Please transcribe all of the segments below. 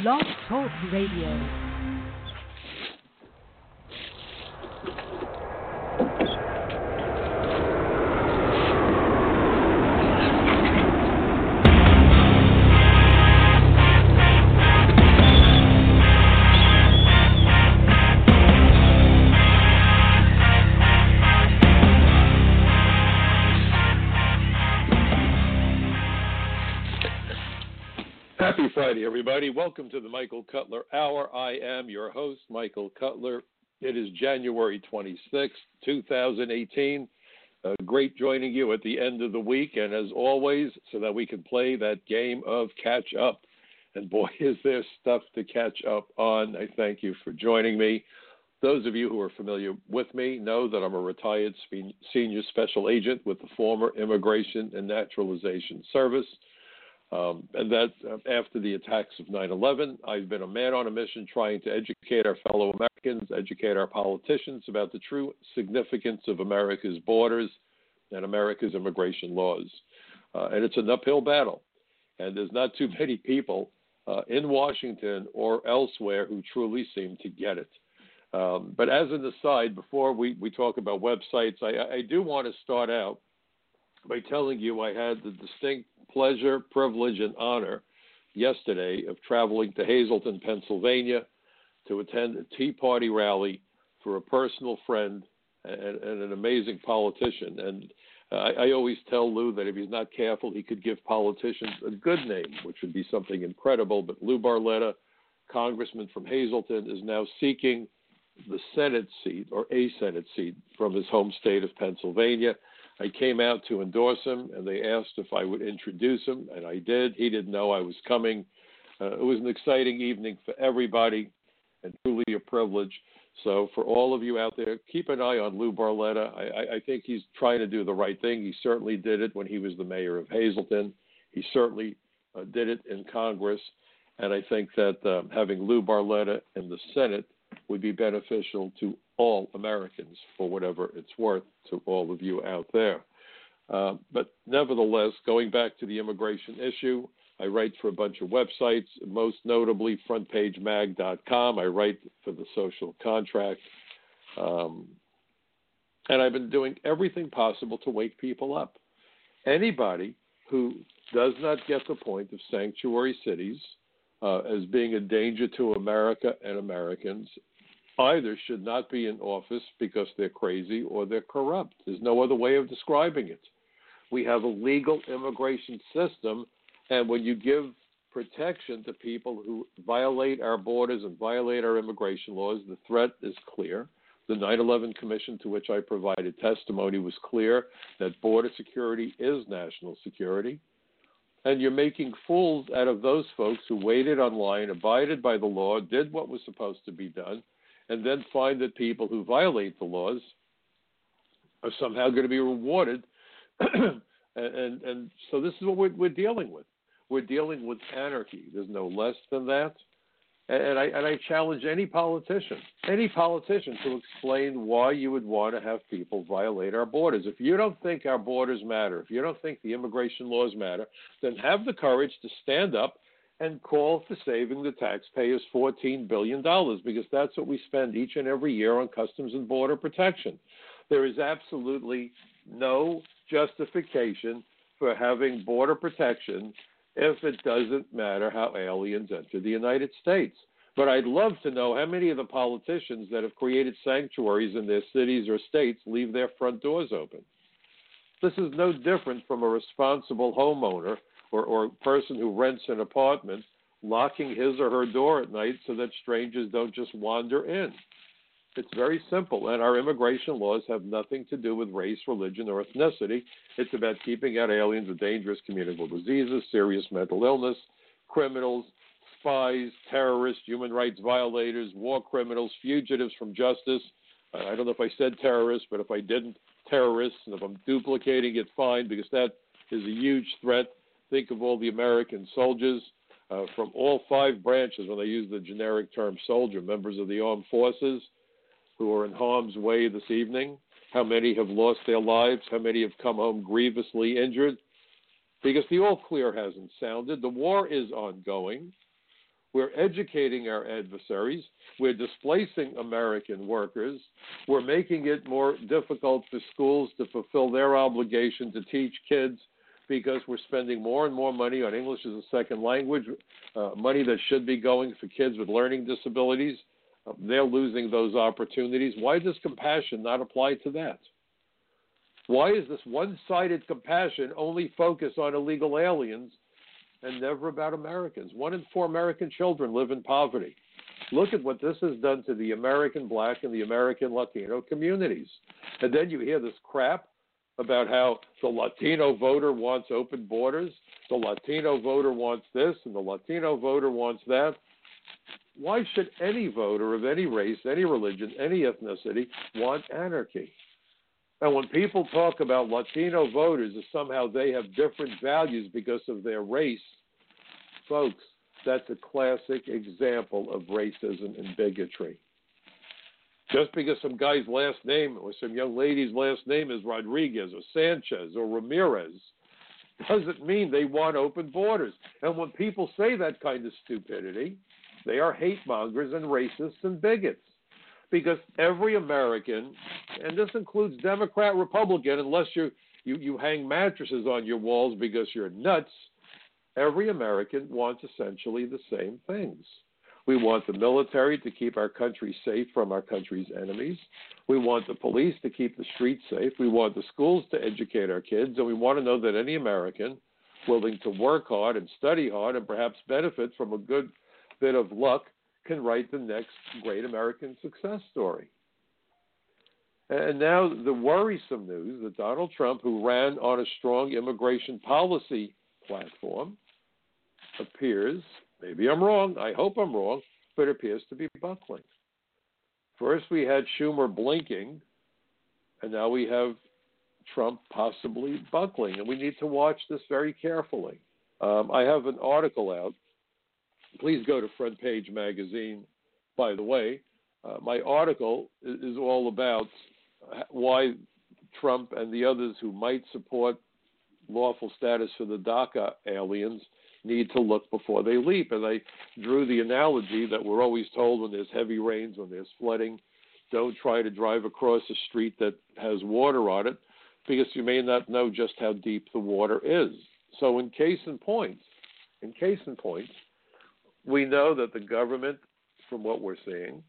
Blog Talk Radio. Happy Friday, everybody. Welcome to the Michael Cutler Hour. I am your host, Michael Cutler. It is January 26th, 2018. Uh, great joining you at the end of the week, and as always, so that we can play that game of catch up. And boy, is there stuff to catch up on. I thank you for joining me. Those of you who are familiar with me know that I'm a retired senior special agent with the former Immigration and Naturalization Service. Um, and that uh, after the attacks of 9 11, I've been a man on a mission trying to educate our fellow Americans, educate our politicians about the true significance of America's borders and America's immigration laws. Uh, and it's an uphill battle. And there's not too many people uh, in Washington or elsewhere who truly seem to get it. Um, but as an aside, before we, we talk about websites, I, I do want to start out by telling you I had the distinct pleasure, privilege, and honor yesterday of traveling to Hazleton, Pennsylvania to attend a Tea Party rally for a personal friend and, and an amazing politician. And uh, I, I always tell Lou that if he's not careful, he could give politicians a good name, which would be something incredible. But Lou Barletta, congressman from Hazleton, is now seeking the Senate seat or a Senate seat from his home state of Pennsylvania. I came out to endorse him, and they asked if I would introduce him, and I did. He didn't know I was coming. Uh, it was an exciting evening for everybody, and truly a privilege. So, for all of you out there, keep an eye on Lou Barletta. I, I think he's trying to do the right thing. He certainly did it when he was the mayor of Hazleton. He certainly uh, did it in Congress, and I think that um, having Lou Barletta in the Senate would be beneficial to all Americans for whatever it's worth to all of you out there. Uh, but nevertheless, going back to the immigration issue, I write for a bunch of websites, most notably frontpagemag.com. I write for the social contract. Um, and I've been doing everything possible to wake people up. Anybody who does not get the point of sanctuary cities uh, as being a danger to America and Americans either should not be in office because they're crazy or they're corrupt. There's no other way of describing it. We have a legal immigration system, and when you give protection to people who violate our borders and violate our immigration laws, the threat is clear. The 9 11 Commission, to which I provided testimony, was clear that border security is national security. And you're making fools out of those folks who waited online, abided by the law, did what was supposed to be done, and then find that people who violate the laws are somehow going to be rewarded. and, and, and so this is what we're, we're dealing with. We're dealing with anarchy. There's no less than that. And I, and I challenge any politician, any politician, to explain why you would want to have people violate our borders. If you don't think our borders matter, if you don't think the immigration laws matter, then have the courage to stand up and call for saving the taxpayers $14 billion because that's what we spend each and every year on Customs and Border Protection. There is absolutely no justification for having border protection if it doesn't matter how aliens enter the United States. But I'd love to know how many of the politicians that have created sanctuaries in their cities or states leave their front doors open. This is no different from a responsible homeowner or, or person who rents an apartment locking his or her door at night so that strangers don't just wander in. It's very simple, and our immigration laws have nothing to do with race, religion, or ethnicity. It's about keeping out aliens with dangerous communicable diseases, serious mental illness, criminals, spies, terrorists, human rights violators, war criminals, fugitives from justice. I don't know if I said terrorists, but if I didn't, terrorists. And if I'm duplicating it, fine, because that is a huge threat think of all the American soldiers uh, from all five branches, when they use the generic term soldier, members of the armed forces who are in harm's way this evening. How many have lost their lives? How many have come home grievously injured? Because the all clear hasn't sounded. The war is ongoing. We're educating our adversaries. We're displacing American workers. We're making it more difficult for schools to fulfill their obligation to teach kids because we're spending more and more money on English as a second language, uh, money that should be going for kids with learning disabilities. Uh, they're losing those opportunities. Why does compassion not apply to that? Why is this one sided compassion only focus on illegal aliens and never about Americans? One in four American children live in poverty. Look at what this has done to the American black and the American Latino communities. And then you hear this crap about how the Latino voter wants open borders, the Latino voter wants this, and the Latino voter wants that. Why should any voter of any race, any religion, any ethnicity want anarchy? And when people talk about Latino voters as somehow they have different values because of their race, folks, that's a classic example of racism and bigotry. Just because some guy's last name or some young lady's last name is Rodriguez or Sanchez or Ramirez doesn't mean they want open borders. And when people say that kind of stupidity, they are hate mongers and racists and bigots. Because every American, and this includes Democrat, Republican, unless you, you, you hang mattresses on your walls because you're nuts, every American wants essentially the same things. We want the military to keep our country safe from our country's enemies. We want the police to keep the streets safe. We want the schools to educate our kids. And we want to know that any American willing to work hard and study hard and perhaps benefit from a good bit of luck can write the next great American success story. And now the worrisome news that Donald Trump, who ran on a strong immigration policy platform, appears Maybe I'm wrong. I hope I'm wrong, but it appears to be buckling. First, we had Schumer blinking, and now we have Trump possibly buckling, and we need to watch this very carefully. Um, I have an article out. Please go to Front Page Magazine. By the way, uh, my article is, is all about why Trump and the others who might support lawful status for the DACA aliens need to look before they leap. And I drew the analogy that we're always told when there's heavy rains, when there's flooding, don't try to drive across a street that has water on it because you may not know just how deep the water is. So, in case in point, in case in point, we know that the government, from what we're seeing,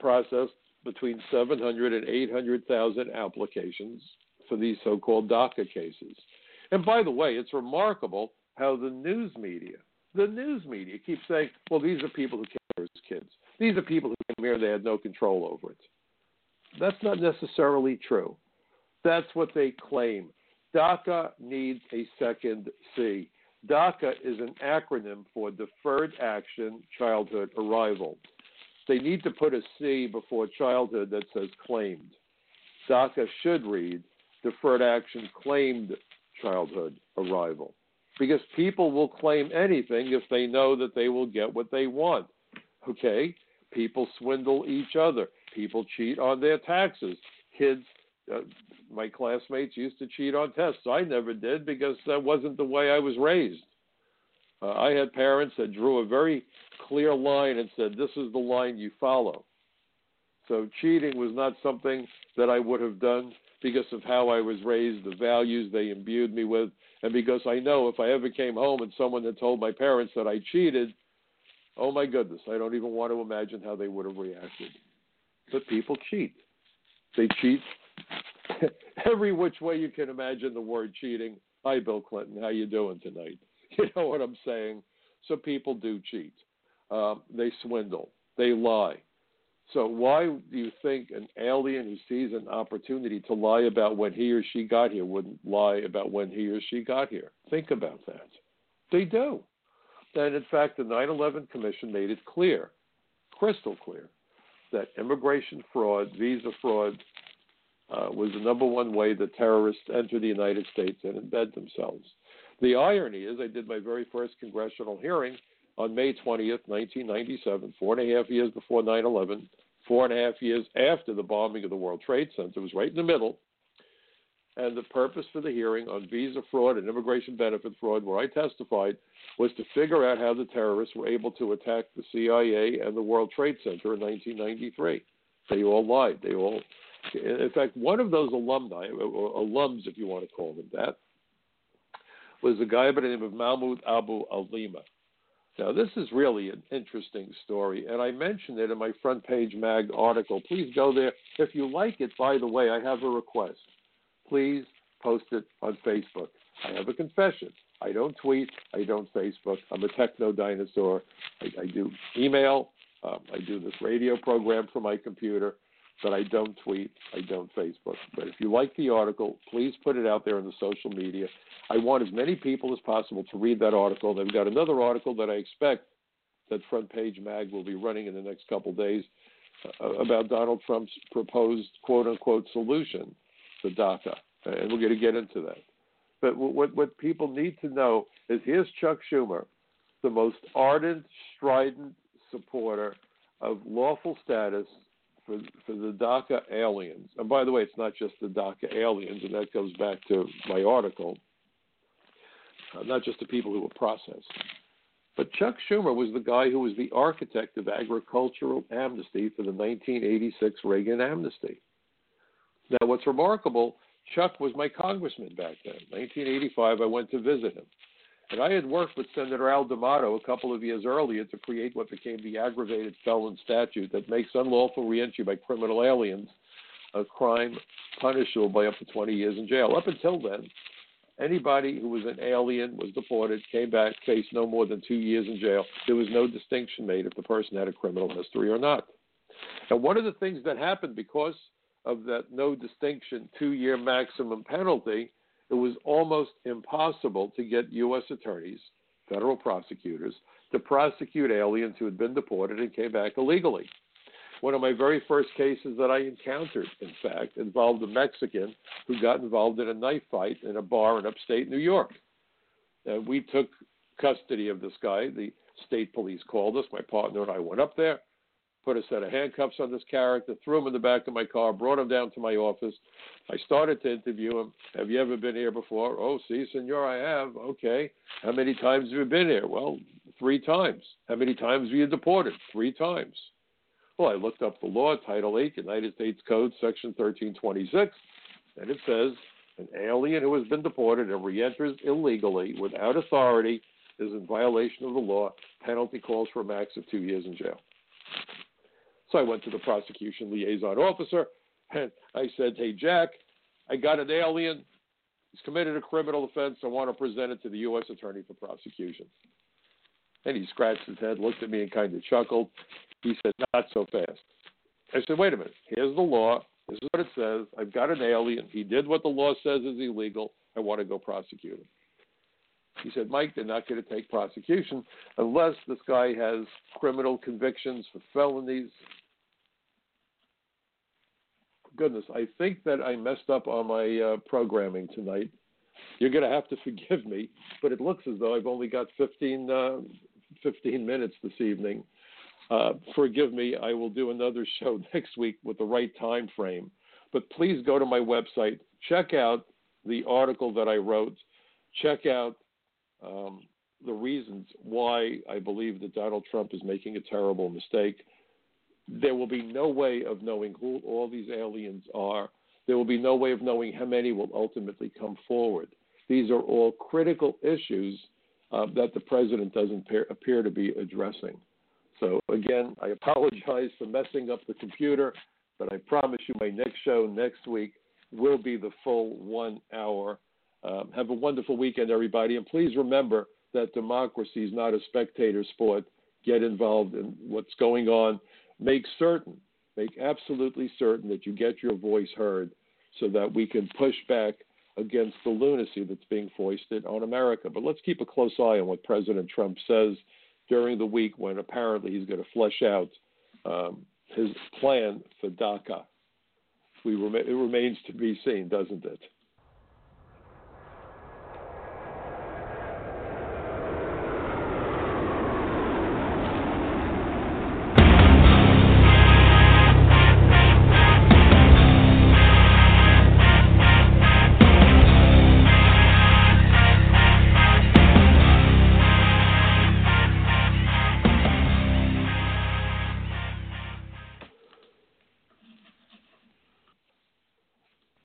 processed between 700 and 800,000 applications for these so-called DACA cases. And by the way, it's remarkable how the news media, the news media keeps saying, well, these are people who care as kids. These are people who came here, they had no control over it. That's not necessarily true. That's what they claim. DACA needs a second C. DACA is an acronym for Deferred Action Childhood Arrival. They need to put a C before childhood that says claimed. DACA should read Deferred Action Claimed Childhood Arrival because people will claim anything if they know that they will get what they want. Okay? People swindle each other. People cheat on their taxes. Kids, uh, my classmates used to cheat on tests. I never did because that wasn't the way I was raised. Uh, I had parents that drew a very clear line and said, This is the line you follow. So cheating was not something that I would have done because of how I was raised, the values they imbued me with, and because I know if I ever came home and someone had told my parents that I cheated, oh my goodness, I don't even want to imagine how they would have reacted. But people cheat. They cheat every which way you can imagine the word cheating. Hi, Bill Clinton. How you doing tonight? You know what I'm saying? So people do cheat. Um, they swindle. They lie. So why do you think an alien who sees an opportunity to lie about when he or she got here wouldn't lie about when he or she got here? Think about that. They do. And in fact, the 9 11 Commission made it clear, crystal clear, that immigration fraud, visa fraud, uh, was the number one way that terrorists enter the United States and embed themselves. The irony is, I did my very first congressional hearing on May 20th, 1997, four and a half years before 9 11, four and a half years after the bombing of the World Trade Center, was right in the middle. And the purpose for the hearing on visa fraud and immigration benefit fraud, where I testified, was to figure out how the terrorists were able to attack the CIA and the World Trade Center in 1993. They all lied. They all, in fact, one of those alumni, or alums, if you want to call them that, was a guy by the name of Mahmoud Abu Alima. Now, this is really an interesting story, and I mentioned it in my front page mag article. Please go there. If you like it, by the way, I have a request. Please post it on Facebook. I have a confession. I don't tweet. I don't Facebook. I'm a techno dinosaur. I, I do email. Um, I do this radio program from my computer, but I don't tweet. I don't Facebook. But if you like the article, please put it out there in the social media. I want as many people as possible to read that article. They've got another article that I expect that Front Page Mag will be running in the next couple days uh, about Donald Trump's proposed quote unquote solution to DACA. And we're going to get into that. But what, what people need to know is here's Chuck Schumer, the most ardent, strident supporter of lawful status for, for the DACA aliens. And by the way, it's not just the DACA aliens, and that goes back to my article uh, not just the people who were processed. But Chuck Schumer was the guy who was the architect of agricultural amnesty for the 1986 Reagan amnesty. Now, what's remarkable, Chuck was my congressman back then. 1985, I went to visit him. And I had worked with Senator Al D'Amato a couple of years earlier to create what became the aggravated felon statute that makes unlawful reentry by criminal aliens a crime punishable by up to 20 years in jail. Up until then, Anybody who was an alien was deported, came back, faced no more than two years in jail. There was no distinction made if the person had a criminal history or not. And one of the things that happened because of that no distinction two year maximum penalty, it was almost impossible to get U.S. attorneys, federal prosecutors, to prosecute aliens who had been deported and came back illegally. One of my very first cases that I encountered, in fact, involved a Mexican who got involved in a knife fight in a bar in upstate New York. We took custody of this guy. The state police called us. My partner and I went up there, put a set of handcuffs on this character, threw him in the back of my car, brought him down to my office. I started to interview him. Have you ever been here before? Oh, see, senor, I have. Okay. How many times have you been here? Well, three times. How many times were you been deported? Three times. Well, I looked up the law, Title 8, United States Code, Section 1326, and it says an alien who has been deported and reenters illegally without authority is in violation of the law. Penalty calls for a max of two years in jail. So I went to the prosecution liaison officer and I said, Hey, Jack, I got an alien. He's committed a criminal offense. I want to present it to the U.S. Attorney for prosecution. And he scratched his head, looked at me, and kind of chuckled. He said, Not so fast. I said, Wait a minute. Here's the law. This is what it says. I've got an alien. He did what the law says is illegal. I want to go prosecute him. He said, Mike, they're not going to take prosecution unless this guy has criminal convictions for felonies. Goodness, I think that I messed up on my uh, programming tonight. You're going to have to forgive me, but it looks as though I've only got 15, uh, 15 minutes this evening. Uh, forgive me, I will do another show next week with the right time frame. But please go to my website, check out the article that I wrote, check out um, the reasons why I believe that Donald Trump is making a terrible mistake. There will be no way of knowing who all these aliens are. There will be no way of knowing how many will ultimately come forward. These are all critical issues uh, that the president doesn't appear, appear to be addressing. So, again, I apologize for messing up the computer, but I promise you my next show next week will be the full one hour. Um, have a wonderful weekend, everybody. And please remember that democracy is not a spectator sport. Get involved in what's going on. Make certain, make absolutely certain that you get your voice heard so that we can push back against the lunacy that's being foisted on America. But let's keep a close eye on what President Trump says during the week when apparently he's going to flesh out um, his plan for DACA. We rem- it remains to be seen, doesn't it?